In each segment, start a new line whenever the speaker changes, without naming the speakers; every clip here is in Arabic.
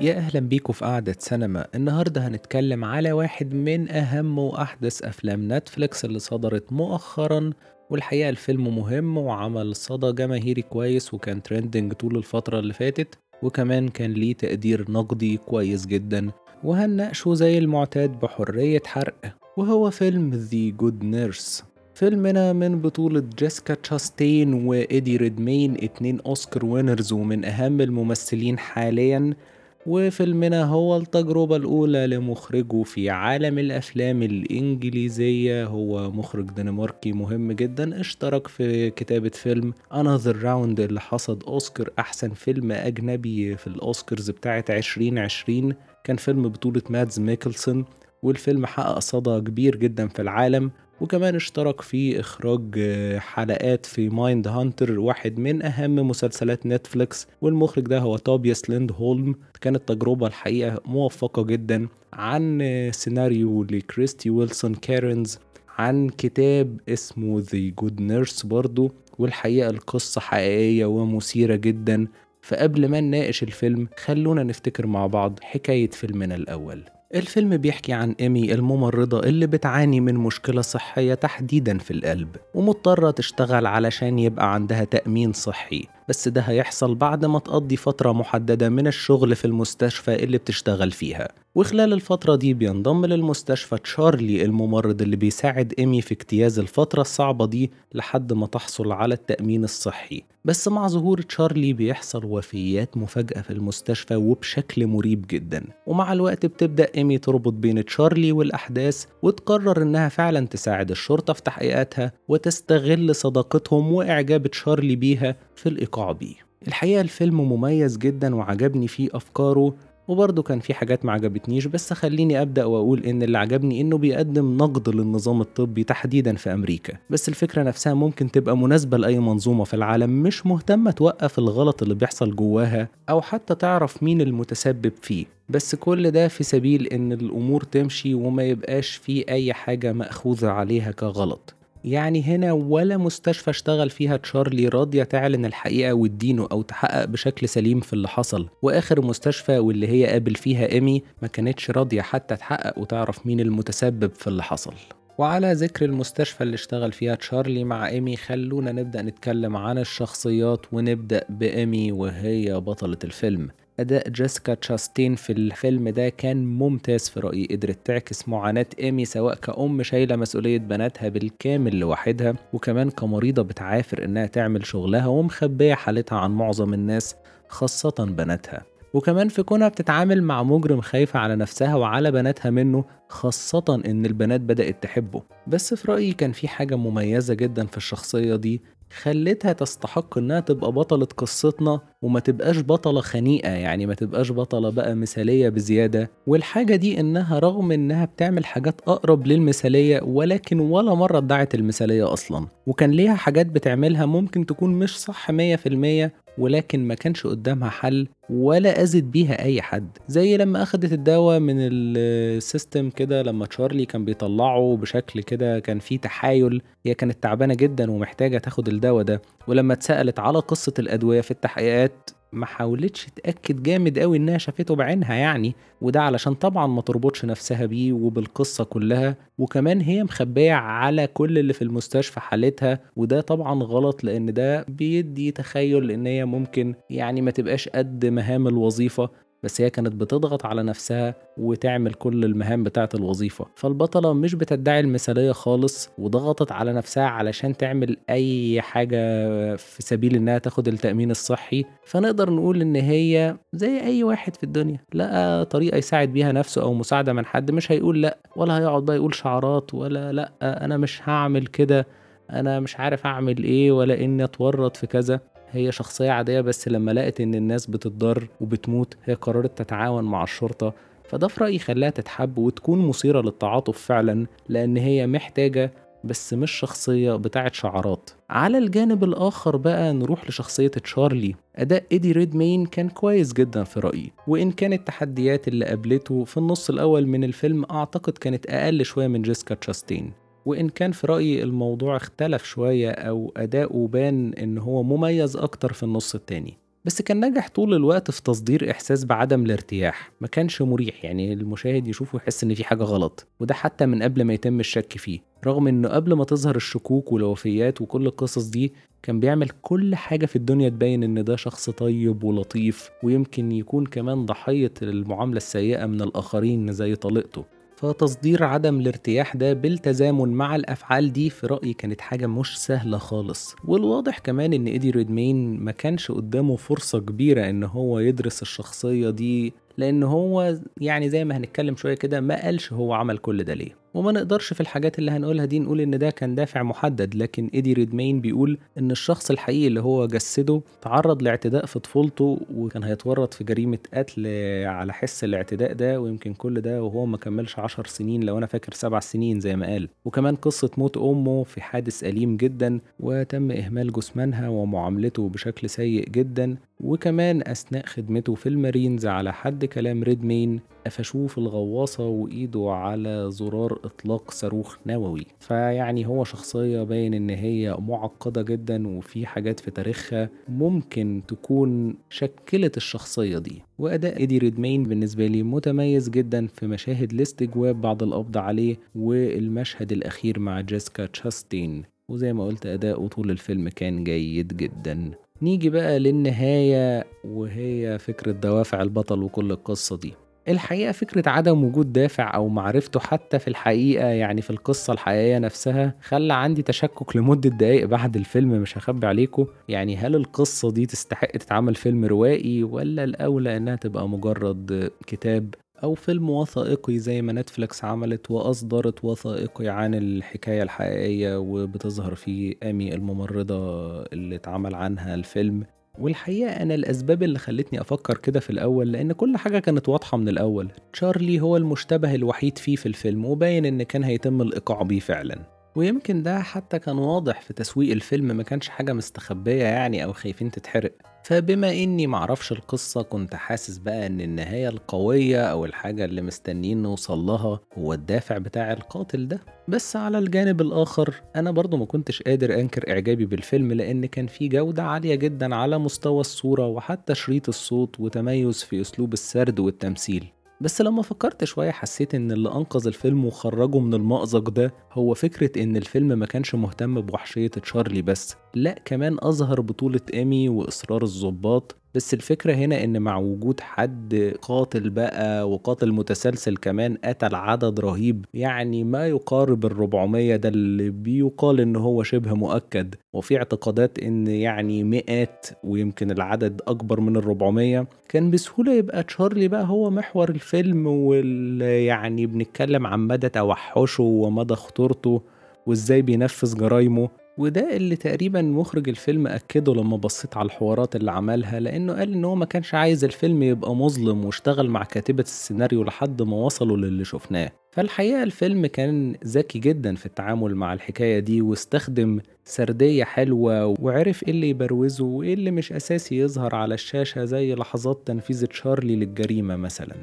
يا أهلا بيكم في قعدة سينما. النهاردة هنتكلم على واحد من أهم وأحدث أفلام نتفليكس اللي صدرت مؤخرا والحقيقة الفيلم مهم وعمل صدى جماهيري كويس وكان trending طول الفترة اللي فاتت وكمان كان ليه تقدير نقدي كويس جدا. وهنناقشه زي المعتاد بحرية حرق. وهو فيلم The Good Nurse. فيلمنا من بطولة جيسيكا تشاستين وإيدي ريدمين اتنين أوسكار winners ومن أهم الممثلين حاليا. وفيلمنا هو التجربة الأولى لمخرجه في عالم الأفلام الإنجليزية. هو مخرج دنماركي مهم جدا. اشترك في كتابة فيلم Another Round اللي حصد أوسكار أحسن فيلم أجنبي في الأوسكارز بتاعة 2020 كان فيلم بطولة مادز ميكلسون والفيلم حقق صدى كبير جدا في العالم. وكمان اشترك في إخراج آه، حلقات في Mindhunter واحد من أهم مسلسلات نتفليكس والمخرج ده هو توبياس ليند هولم كانت تجربة الحقيقة موفقة جدا عن آه، سيناريو لكريستي ويلسون كارنز عن كتاب اسمه The Good Nurse برضو. والحقيقة القصة حقيقية ومثيرة جدا. فقبل ما نناقش الفيلم خلونا نفتكر مع بعض حكاية فيلمنا الأول. الفيلم بيحكي عن إيمي الممرضة اللي بتعاني من مشكلة صحية تحديدا في القلب ومضطرة تشتغل علشان يبقى عندها تأمين صحي. بس ده هيحصل بعد ما تقضي فترة محددة من الشغل في المستشفى اللي بتشتغل فيها. وخلال الفترة دي بينضم للمستشفى تشارلي الممرض اللي بيساعد إيمي في اجتياز الفترة الصعبة دي لحد ما تحصل على التأمين الصحي. بس مع ظهور تشارلي بيحصل وفيات مفاجئة في المستشفى وبشكل مريب جدا. ومع الوقت بتبدأ إيمي تربط بين تشارلي والأحداث وتقرر إنها فعلا تساعد الشرطة في تحقيقاتها وتستغل صداقتهم وإعجاب تشارلي بيها في بيه. الحقيقة الفيلم مميز جدا وعجبني فيه أفكاره وبرضه كان في حاجات ما عجبتنيش بس خليني أبدأ وأقول إن اللي عجبني إنه بيقدم نقد للنظام الطبي تحديدا في أمريكا. بس الفكرة نفسها ممكن تبقى مناسبة لأي منظومة في العالم مش مهتمة توقف الغلط اللي بيحصل جواها أو حتى تعرف مين المتسبب فيه. بس كل ده في سبيل إن الأمور تمشي وما يبقاش في أي حاجة مأخوذة عليها كغلط. يعني هنا ولا مستشفى اشتغل فيها تشارلي راضية تعلن الحقيقة وتدينه أو تحقق بشكل سليم في اللي حصل. وآخر مستشفى واللي هي قابل فيها إيمي ما كانتش راضية حتى تحقق وتعرف مين المتسبب في اللي حصل. وعلى ذكر المستشفى اللي اشتغل فيها تشارلي مع إيمي خلونا نبدأ نتكلم عن الشخصيات ونبدأ بإيمي وهي بطلة الفيلم. أداء جيسيكا تشاستين في الفيلم ده كان ممتاز في رأيي قدرت تعكس معاناة إيمي سواء كأم شايلة مسؤولية بناتها بالكامل لوحدها وكمان كمريضة بتعافر إنها تعمل شغلها ومخبية حالتها عن معظم الناس خاصة بناتها. وكمان في كونها بتتعامل مع مجرم خايفة على نفسها وعلى بناتها منه خاصة إن البنات بدأت تحبه. بس في رأيي كان في حاجة مميزة جدا في الشخصية دي خلتها تستحق إنها تبقى بطلة قصتنا وما تبقاش بطلة خنيقة يعني ما تبقاش بطلة بقى مثالية بزيادة. والحاجة دي إنها رغم إنها بتعمل حاجات أقرب للمثالية ولكن ولا مرة ادعت المثالية أصلا. وكان ليها حاجات بتعملها ممكن تكون مش صح 100% ولكن ما كانش قدامها حل ولا أذت بيها أي حد. زي لما أخدت الدواء من السيستم كده لما تشارلي كان بيطلعه بشكل كده كان فيه تحايل. هي كانت تعبانة جدا ومحتاجة تاخد الدواء ده. ولما اتسألت على قصة الأدوية في التحقيقات ما حاولتش تأكد جامد قوي إنها شافته بعينها يعني وده علشان طبعا ما تربطش نفسها بيه وبالقصة كلها. وكمان هي مخبية على كل اللي في المستشفى حالتها وده طبعا غلط لأن ده بيدي تخيل إن هي ممكن يعني ما تبقاش قد مهام الوظيفة. بس هي كانت بتضغط على نفسها وتعمل كل المهام بتاعة الوظيفة. فالبطلة مش بتدعي المثالية خالص وضغطت على نفسها علشان تعمل أي حاجة في سبيل إنها تاخد التأمين الصحي. فنقدر نقول إن هي زي أي واحد في الدنيا لقى طريقة يساعد بيها نفسه أو مساعدة من حد مش هيقول لأ ولا هيقعد بقى يقول شعارات ولا لأ أنا مش هعمل كده أنا مش عارف أعمل إيه ولا إني أتورط في كذا. هي شخصية عادية بس لما لقت إن الناس بتتضر وبتموت هي قررت تتعاون مع الشرطة. فده في رأيي خلاها تتحب وتكون مثيرة للتعاطف فعلا لأن هي محتاجة بس مش شخصية بتاعت شعارات. على الجانب الآخر بقى نروح لشخصية تشارلي. أداء إيدي ريدمين كان كويس جدا في رأيي. وإن كانت التحديات اللي قابلته في النص الأول من الفيلم أعتقد كانت أقل شوية من جيسكا تشاستين. وإن كان في رأيي الموضوع اختلف شوية أو أداؤه بان إن هو مميز أكتر في النص التاني. بس كان ناجح طول الوقت في تصدير إحساس بعدم الارتياح. ما كانش مريح يعني المشاهد يشوفه يحس إن في حاجة غلط. وده حتى من قبل ما يتم الشك فيه. رغم إنه قبل ما تظهر الشكوك والوفيات وكل القصص دي كان بيعمل كل حاجة في الدنيا تبين إن ده شخص طيب ولطيف ويمكن يكون كمان ضحية المعاملة السيئة من الآخرين زي طليقته. فتصدير عدم الارتياح ده بالتزامن مع الأفعال دي في رأيي كانت حاجة مش سهلة خالص. والواضح كمان إن ايدي ريدمين ما كانش قدامه فرصة كبيرة إن هو يدرس الشخصية دي لأن هو يعني زي ما هنتكلم شوية كده ما قالش هو عمل كل ده ليه. وما نقدرش في الحاجات اللي هنقولها دي نقول إن ده كان دافع محدد لكن إيدي ريدمين بيقول إن الشخص الحقيقي اللي هو جسده تعرض لاعتداء في طفولته وكان هيتورط في جريمة قتل على حس الاعتداء ده ويمكن كل ده وهو ما كملش عشر سنين لو أنا فاكر سبع سنين زي ما قال. وكمان قصة موت أمه في حادث أليم جدا وتم إهمال جثمانها ومعاملته بشكل سيء جدا. وكمان أثناء خدمته في المارينز على حد كلام ريدمين قفشوه في الغواصة وإيده على زرار إطلاق صاروخ نووي. فيعني هو شخصية باين إن هي معقدة جدا وفي حاجات في تاريخها ممكن تكون شكلت الشخصية دي. وأداء إيدي ريدمين بالنسبة لي متميز جدا في مشاهد الاستجواب بعد القبض عليه والمشهد الأخير مع جيسكا تشاستين. وزي ما قلت أداؤه طول الفيلم كان جيد جدا. نيجي بقى للنهاية وهي فكرة دوافع البطل وكل القصة دي. الحقيقة فكرة عدم وجود دافع أو معرفته حتى في الحقيقة يعني في القصة الحقيقية نفسها خلى عندي تشكك لمدة دقايق بعد الفيلم مش هخبي عليكم. يعني هل القصة دي تستحق تتعمل فيلم روائي ولا الأولى إنها تبقى مجرد كتاب أو فيلم وثائقي زي ما نتفليكس عملت وأصدرت وثائقي عن الحكاية الحقيقية وبتظهر فيه أمي الممرضة اللي اتعمل عنها الفيلم. والحقيقة أنا الأسباب اللي خلتني أفكر كده في الأول لأن كل حاجة كانت واضحة من الأول. تشارلي هو المشتبه الوحيد فيه في الفيلم وباين إن كان هيتم الإيقاع بيه فعلا. ويمكن ده حتى كان واضح في تسويق الفيلم ما كانش حاجة مستخبية يعني أو خايفين تتحرق. فبما إني معرفش القصة كنت حاسس بقى إن النهاية القوية أو الحاجة اللي مستنيين نوصل لها هو الدافع بتاع القاتل ده. بس على الجانب الآخر أنا برضو ما كنتش قادر أنكر إعجابي بالفيلم لأن كان فيه جودة عالية جدا على مستوى الصورة وحتى شريط الصوت وتميز في أسلوب السرد والتمثيل. بس لما فكرت شوية حسيت إن اللي أنقذ الفيلم وخرجه من المأزق ده هو فكرة إن الفيلم ما كانش مهتم بوحشية تشارلي بس لأ كمان أظهر بطولة إيمي وإصرار الظباط بس الفكرة هنا إن مع وجود حد قاتل بقى وقاتل متسلسل كمان قتل عدد رهيب يعني ما يقارب الربعمية ده اللي بيقال إن هو شبه مؤكد. وفي اعتقادات إن يعني مئات ويمكن العدد أكبر من الربعمية. كان بسهولة يبقى تشارلي بقى هو محور الفيلم واللي يعني بنتكلم عن مدى توحشه ومدى خطورته وإزاي بينفذ جرايمه وده اللي تقريبا مخرج الفيلم أكده لما بصيت على الحوارات اللي عملها لأنه قال إن هو ما كانش عايز الفيلم يبقى مظلم واشتغل مع كاتبة السيناريو لحد ما وصلوا للي شفناه. فالحقيقة الفيلم كان ذكي جدا في التعامل مع الحكاية دي واستخدم سردية حلوة وعرف إيه اللي يبروزه وإيه اللي مش أساسي يظهر على الشاشة زي لحظات تنفيذ تشارلي للجريمة مثلا.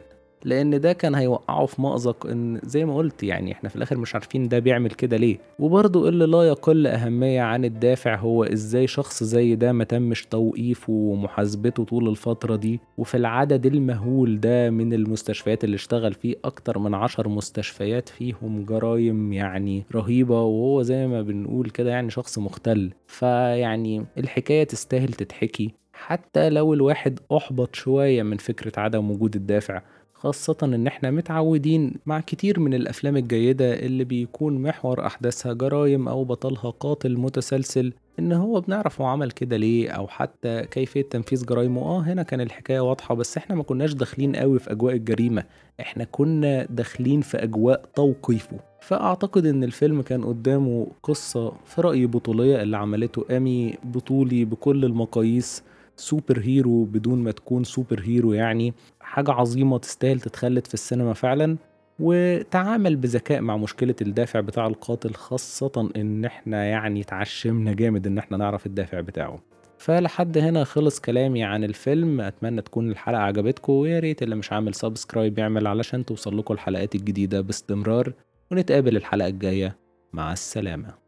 لأن ده كان هيوقعه في مأزق إن زي ما قلت يعني إحنا في الآخر مش عارفين ده بيعمل كده ليه. وبرضه اللي لا يقل أهمية عن الدافع هو إزاي شخص زي ده ما تمش توقيفه ومحاسبته طول الفترة دي. وفي العدد المهول ده من المستشفيات اللي اشتغل فيه أكتر من عشر مستشفيات فيهم جرايم يعني رهيبة. وهو زي ما بنقول كده يعني شخص مختل. فيعني الحكاية تستاهل تتحكي. حتى لو الواحد أحبط شوية من فكرة عدم وجود الدافع خاصة إن إحنا متعودين مع كتير من الأفلام الجيدة اللي بيكون محور أحداثها جرايم أو بطلها قاتل متسلسل إن هو بنعرف هو عمل كده ليه أو حتى كيفية تنفيذ جرايمه. آه هنا كان الحكاية واضحة بس إحنا ما كناش داخلين قوي في أجواء الجريمة. إحنا كنا داخلين في أجواء توقيفه. فأعتقد إن الفيلم كان قدامه قصة في رأيي بطولية اللي عملته إيمي بطولي بكل المقاييس superhero بدون ما تكون superhero يعني. حاجة عظيمة تستاهل تتخلد في السينما فعلا وتعامل بذكاء مع مشكلة الدافع بتاع القاتل خاصة إن إحنا يعني تعشمنا جامد إن إحنا نعرف الدافع بتاعه. فلحد هنا خلص كلامي عن الفيلم. أتمنى تكون الحلقة عجبتكم ويا ريت اللي مش عامل subscribe يعمل علشان توصل لكم الحلقات الجديدة باستمرار ونتقابل الحلقة الجاية. مع السلامة.